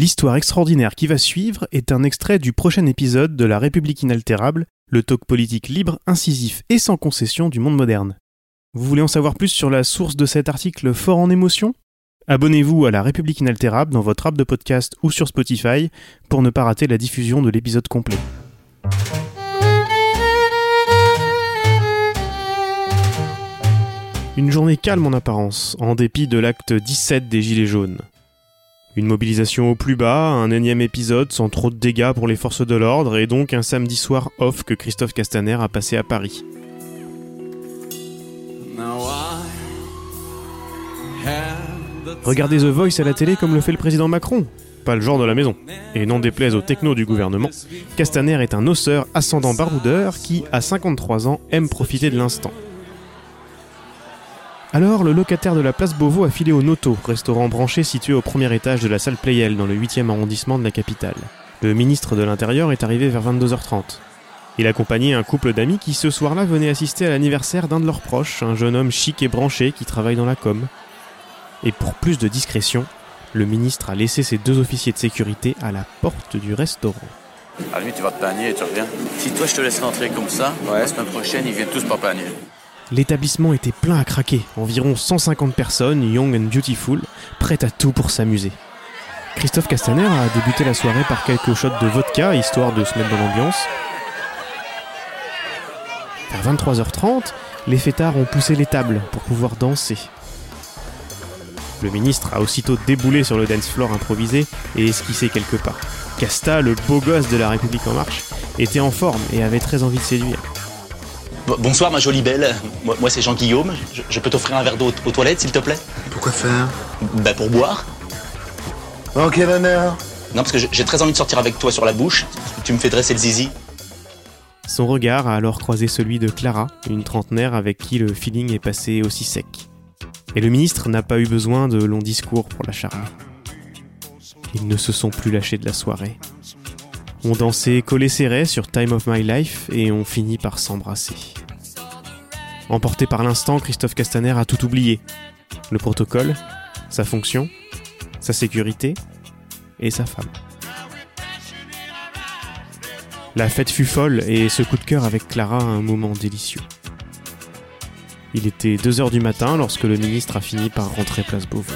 L'histoire extraordinaire qui va suivre est un extrait du prochain épisode de La République inaltérable, le talk politique libre, incisif et sans concession du monde moderne. Vous voulez en savoir plus sur la source de cet article fort en émotion? Abonnez-vous à La République inaltérable dans votre app de podcast ou sur Spotify pour ne pas rater la diffusion de l'épisode complet. Une journée calme en apparence, en dépit de l'acte 17 des Gilets jaunes. Une mobilisation au plus bas, un énième épisode sans trop de dégâts pour les forces de l'ordre et donc un samedi soir off que Christophe Castaner a passé à Paris. Regardez The Voice à la télé comme le fait le président Macron, pas le genre de la maison. Et n'en déplaise aux techno du gouvernement, Castaner est un osseur ascendant baroudeur qui, à 53 ans, aime profiter de l'instant. Alors, le locataire de la place Beauvau a filé au Noto, restaurant branché situé au premier étage de la salle Playel dans le 8e arrondissement de la capitale. Le ministre de l'Intérieur est arrivé vers 22h30. Il accompagnait un couple d'amis qui ce soir-là venait assister à l'anniversaire d'un de leurs proches, un jeune homme chic et branché qui travaille dans la com. Et pour plus de discrétion, le ministre a laissé ses deux officiers de sécurité à la porte du restaurant. À la tu vas te panier et tu reviens. Si toi, je te laisse rentrer comme ça, la semaine prochaine, ils viennent tous par panier. L'établissement était plein à craquer, environ 150 personnes, young and beautiful, prêtes à tout pour s'amuser. Christophe Castaner a débuté la soirée par quelques shots de vodka, histoire de se mettre dans l'ambiance. Vers 23h30, les fêtards ont poussé les tables pour pouvoir danser. Le ministre a aussitôt déboulé sur le dance floor improvisé et esquissé quelques pas. Casta, le beau gosse de la République en marche, était en forme et avait très envie de séduire. Bonsoir ma jolie belle, moi, c'est Jean-Guillaume, je, peux t'offrir un verre d'eau aux toilettes s'il te plaît? Pourquoi faire? Bah pour boire. En quel honneur Non parce que j'ai très envie de sortir avec toi sur la bouche, tu me fais dresser le zizi. Son regard a alors croisé celui de Clara, une trentenaire avec qui le feeling est passé aussi sec. Et le ministre n'a pas eu besoin de longs discours pour la charmer. Ils ne se sont plus lâchés de la soirée. On dansait collé serré sur Time of My Life et on finit par s'embrasser. Emporté par l'instant, Christophe Castaner a tout oublié. Le protocole, sa fonction, sa sécurité et sa femme. La fête fut folle et ce coup de cœur avec Clara un moment délicieux. Il était 2h du matin lorsque le ministre a fini par rentrer place Beauvau.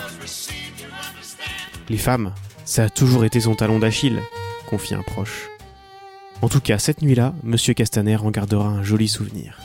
Les femmes, ça a toujours été son talon d'Achille, confie un proche. En tout cas, cette nuit-là, Monsieur Castaner en gardera un joli souvenir.